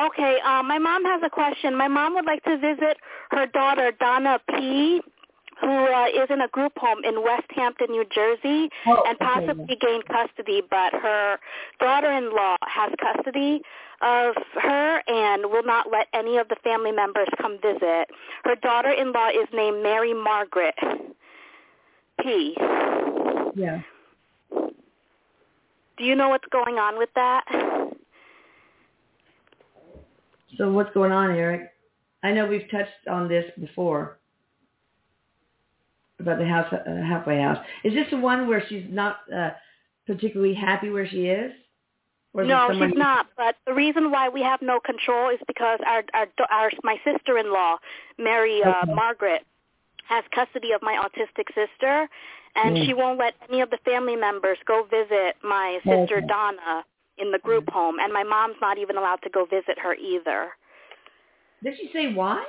Okay, uh, my mom has a question. My mom would like to visit her daughter, Donna P., who uh, is in a group home in Westampton, New Jersey, Oh, and okay, possibly gain custody, but her daughter-in-law has custody of her and will not let any of the family members come visit. Her daughter-in-law is named Mary Margaret P. Yeah. Do you know what's going on with that? So what's going on, Erik? I know we've touched on this before about the house, uh, halfway house. Is this the one where she's not uh, particularly happy where she is? Or is No, she's not. But the reason why we have no control is because our our, our my sister-in-law, Mary uh, Okay. Margaret, has custody of my autistic sister, and Mm. she won't let any of the family members go visit my sister Okay. Donna in the group home, and my mom's not even allowed to go visit her either. Did she say why?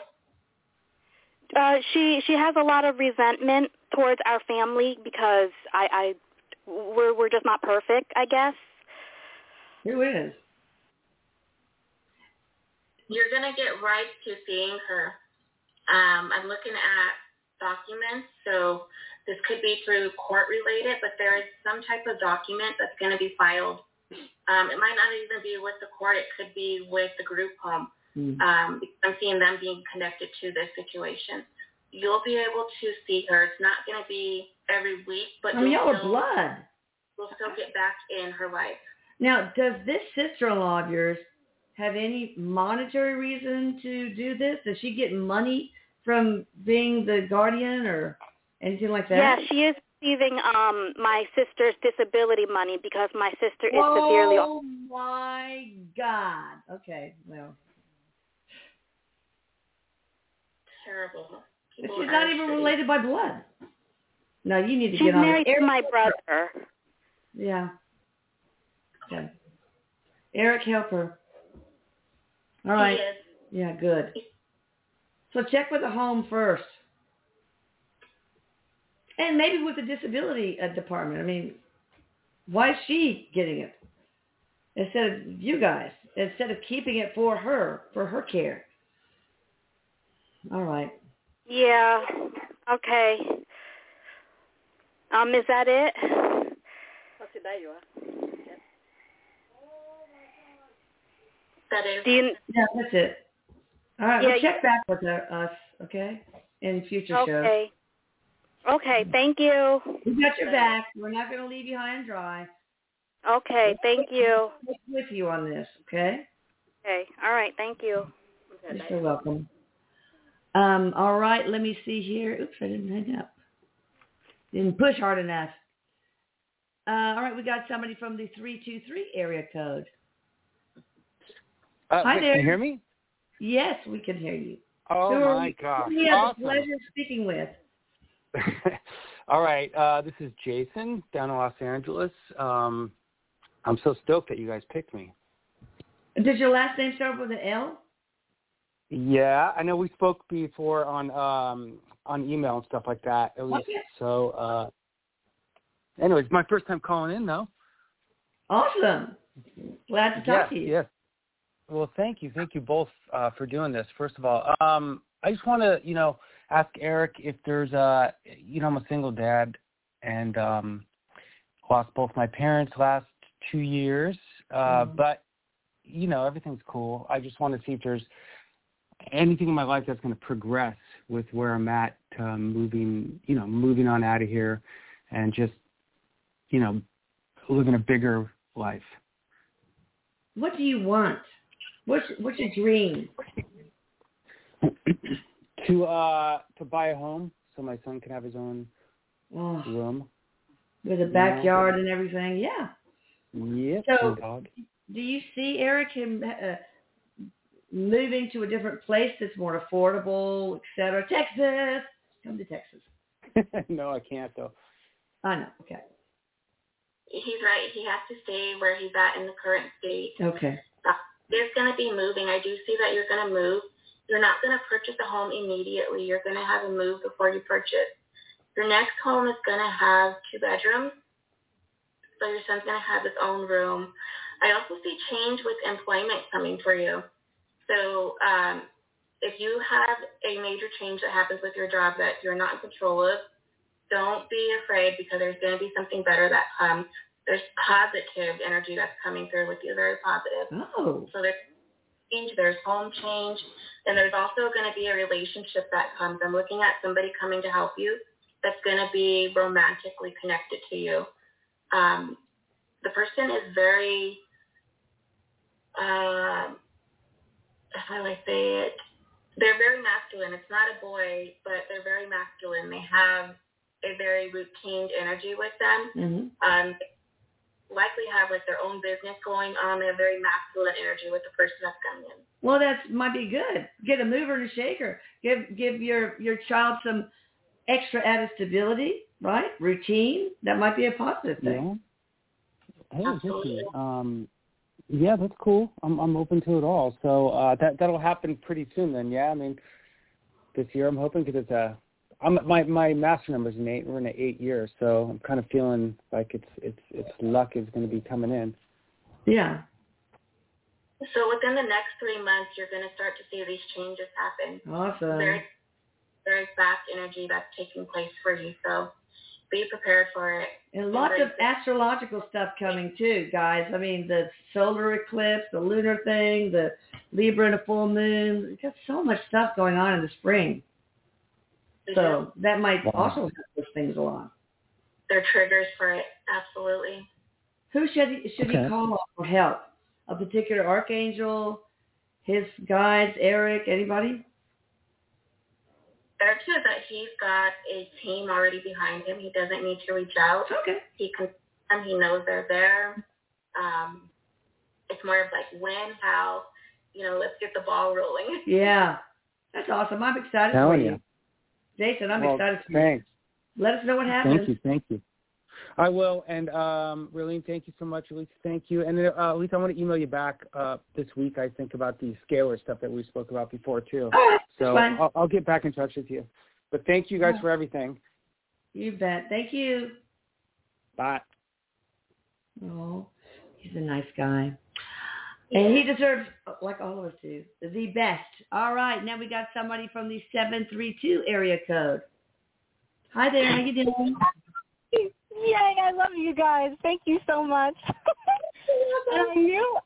Uh, she she has a lot of resentment towards our family because I I we're we're just not perfect, I guess. Who is? You're gonna get right to seeing her. Um, I'm looking at documents, so this could be through court related, but there is some type of document that's going to be filed. Um, it might not even be with the court; it could be with the group home. Hmm. Um, I'm seeing them being connected to this situation. You'll be able to see her. It's not going to be every week, but I mean, you'll y'all are still, blood. You'll still get back in her life. Now, does this sister-in-law of yours have any monetary reason to do this? Does she get money from being the guardian or anything like that? Yeah, she is receiving um my sister's disability money because my sister is severely Oh my God. Okay, well, Terrible. People she's not even shitty. related by blood. No, you need to She's get on married it. to my brother. Yeah. Okay. Erik, help her. All right. Yeah, good. So check with the home first. And maybe with the disability uh, department. I mean, why is she getting it? Instead of you guys, instead of keeping it for her, for her care. All right. Yeah. Okay. Um, is that it? That is. Do you? Yeah, that's it. All right, Yeah, we'll check you- back with uh, us, okay? In future shows. Okay. Okay. Thank you. We got your back. We're not going to leave you high and dry. Okay, thank you. With you on this, okay? Okay, all right, thank you. You're so welcome. Um, all right, let me see here. Oops, I didn't hang up. Didn't push hard enough. Uh, all right, we got somebody from the 323 area code. Uh, Hi wait, there. Can you hear me? Yes, we can hear you. Oh Who are my gosh! who we have Awesome. the pleasure of speaking with. All right, uh, this is Jason down in Los Angeles. Um, I'm so stoked that you guys picked me. Does your last name start with an L? Yeah, I know we spoke before on um, on email and stuff like that. It was Okay. so. Uh, anyways, my first time calling in though. Awesome. Glad to talk yes, to you. yes. Well, thank you, thank you both uh, for doing this. First of all, um, I just want to, you know, ask Erik if there's a, you know, I'm a single dad and um, lost both my parents last two years, uh, Mhm. but you know, everything's cool. I just want to see if there's anything in my life that's going to progress with where I'm at, um, moving, you know, moving on out of here, and just, you know, living a bigger life. What do you want? What's what's your dream? to uh to buy a home so my son can have his own Oh, room. with a backyard and everything. Yeah. Yep. So- and dog. Do you see Erik him uh, moving to a different place that's more affordable, et cetera? Texas. Come to Texas. [LAUGHS] no, I can't though. I know. Okay. He's right. He has to stay where he's at in the current state. Okay. There's going to be moving. I do see that you're going to move. You're not going to purchase a home immediately. You're going to have a move before you purchase. Your next home is going to have two bedrooms. So your son's going to have his own room. I also see change with employment coming for you. So um, if you have a major change that happens with your job that you're not in control of, don't be afraid because there's going to be something better that comes. There's positive energy that's coming through with you, very positive. Oh. So there's change, there's home change, and there's also going to be a relationship that comes. I'm looking at somebody coming to help you that's going to be romantically connected to you. Um, the person is very, um, how do I say it? They're very masculine. It's not a boy, but they're very masculine. They have a very routine energy with them. hmm Um, likely have like their own business going on. They have very masculine energy with the person that's coming in. Well, that might be good. Get a mover and a shaker. Give give your your child some extra added stability, right? Routine. That might be a positive thing. Yeah. Hey, Vicky. Um, yeah, that's cool. I'm I'm open to it all. So uh, that that'll happen pretty soon. Then, yeah. I mean, this year I'm hoping because it's a. I'm my my master number's an eight. We're in an eight year, so I'm kind of feeling like it's it's it's luck is going to be coming in. Yeah. So within the next three months, you're going to start to see these changes happen. Awesome. Very, very fast energy that's taking place for you. So be prepared for it. And lots of astrological stuff coming too, guys. I mean, the solar eclipse, the lunar thing, the Libra and a full moon. We've got so much stuff going on in the spring. So that might Wow. also help those things along. They're triggers for it. Absolutely. Who should he, should Okay. he call on for help? A particular archangel, his guides, Erik, anybody? Erik says that he's got a team already behind him. He doesn't need to reach out. Okay. He can, and he knows they're there. Um, it's more of like when, how, you know, let's get the ball rolling. [LAUGHS] Yeah. That's awesome. I'm excited Telling for you. you. Jason, I'm Well, excited for you. Thanks. Let us know what happens. Thank you. Thank you. I will. And um, Raylene, thank you so much. Elise, thank you. And uh, Elise, I want to email you back uh, this week. I think about the scalar stuff that we spoke about before too. [GASPS] All right. So. I'll, I'll get back in touch with you. But thank you guys for everything. You bet. Thank you. Bye. Oh, he's a nice guy. And he deserves, like all of us do, the best. All right, now we got somebody from the 732 area code. Hi there, how you doing? Yay, I love you guys. Thank you so much. [LAUGHS] I knew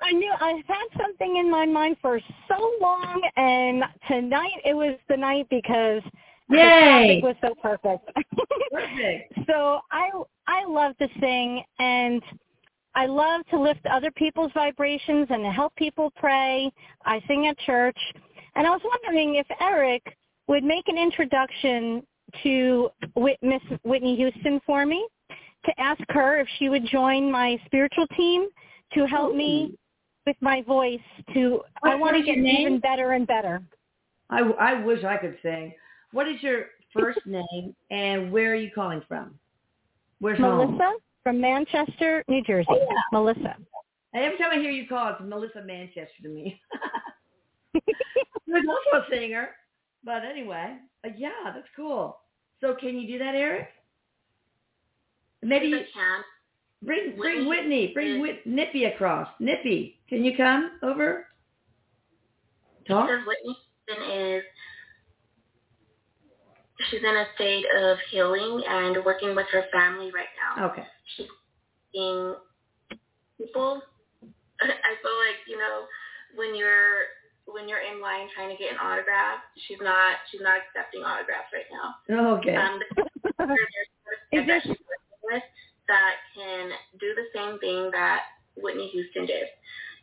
I knew I had something in my mind for so long and tonight it was the night because Yay! the topic was so perfect. [LAUGHS] Perfect. so I I love to sing and I love to lift other people's vibrations and to help people pray. I sing at church. And I was wondering if Erik would make an introduction to Miss Whitney Houston for me to ask her if she would join my spiritual team to help me with my voice to I want to get even better and better. I, I wish I could sing. What is your first [LAUGHS] name and where are you calling from? Where's home? Melissa from Manchester, New Jersey. Oh, yeah. Melissa. And every time I hear you call, it's Melissa Manchester to me. There's also a singer. But anyway, uh, yeah, that's cool. So can you do that, Erik? Maybe you, can. bring bring Whitney Whitney, bring Whit, Nippy across. Nippy, can you come over? Talk. Because Whitney is she's in a state of healing and working with her family right now. Okay. She's seeing people. I feel like you know when you're when you're in line trying to get an autograph, she's not she's not accepting autographs right now. Okay. Um, there's [LAUGHS] there's that she's working with that can do the same thing that Whitney Houston did.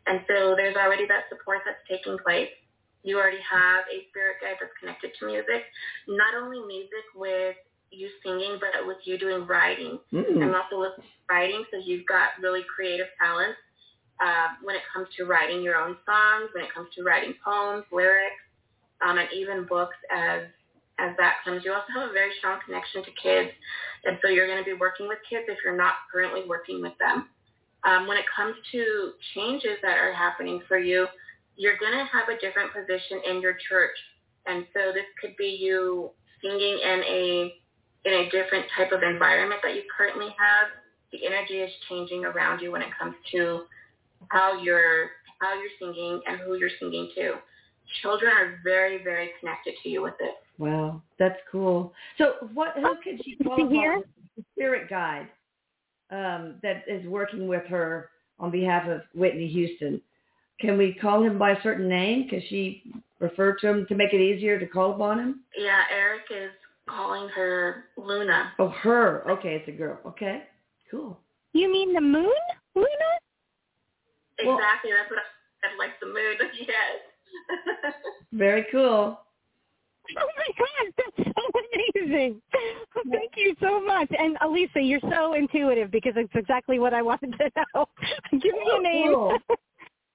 And so there's already that support that's taking place. You already have a spirit guide that's connected to music, not only music with you singing, but with you doing writing. Mm. I'm also with writing, so you've got really creative talents uh, when it comes to writing your own songs, when it comes to writing poems, lyrics, um, and even books as as that comes. You also have a very strong connection to kids, and so you're going to be working with kids if you're not currently working with them. Um, when it comes to changes that are happening for you, you're going to have a different position in your church, and so this could be you singing in a in a different type of environment that you currently have. The energy is changing around you when it comes to how you're how you're singing and who you're singing to. Children are very very connected to you with this. Wow, that's cool. So what who can she call to? The spirit guide um, that is working with her on behalf of Whitney Houston. Can we call him by a certain name? Can she refer to him to make it easier to call upon him? Yeah, Erik is calling her Luna. Oh, her. Okay, it's a girl. Okay, cool. You mean the moon? Luna? Well- Exactly, that's what I said, like the moon. [LAUGHS] Yes. [LAUGHS] Very cool. Oh my God, that's so amazing. [LAUGHS] Thank you so much. And Elisa, you're so intuitive because it's exactly what I wanted to know. Give me a name. Cool.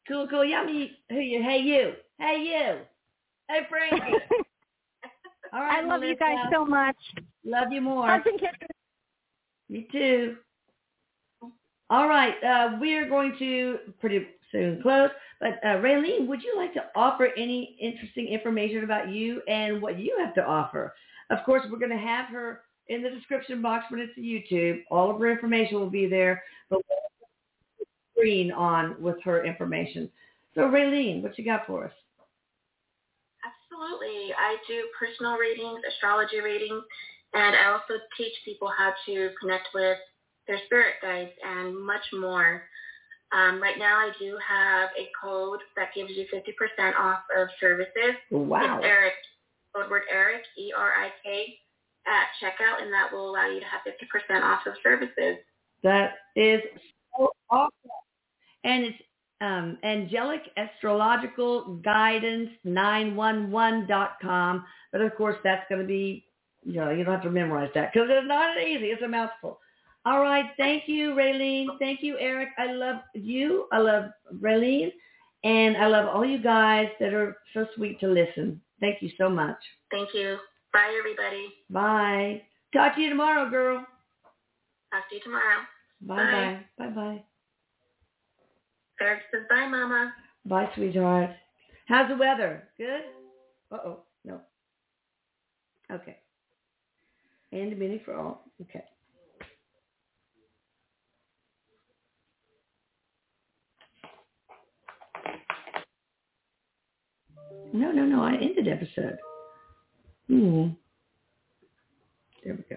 Cool, cool. Yeah, me. Who you? Hey, you. Hey, you. Hey, Frankie. All right, I love you guys so much. Love you more. Hugs and kisses. Me too. All right, uh, we are going to pretty soon close. But uh, Raylene, would you like to offer any interesting information about you and what you have to offer? Of course, we're going to have her in the description box when it's YouTube. All of her information will be there, but we'll the screen on with her information. So Raylene, what you got for us? Absolutely. I do personal readings, astrology readings, and I also teach people how to connect with their spirit guides and much more. Um, right now, I do have a code that gives you 50% off of services. Wow. It's Erik, code word Erik, E-R-I-K, at checkout, and that will allow you to have 50% off of services. That is so awesome. And it's um, angelic astrological guidance 911.com. But of course, that's going to be, you know, you don't have to memorize that because it's not easy. It's a mouthful. All right. Thank you, Raylene. Thank you, Erik. I love you. I love Raylene. And I love all you guys that are so sweet to listen. Thank you so much. Thank you. Bye, everybody. Bye. Talk to you tomorrow, girl. Talk to you tomorrow. Bye-bye. Bye-bye. Erik says bye, Mama. Bye, sweetheart. How's the weather? Good? Uh-oh. No. Okay. And a minute for all. Okay. No, no, no. I ended episode. Hmm. There we go.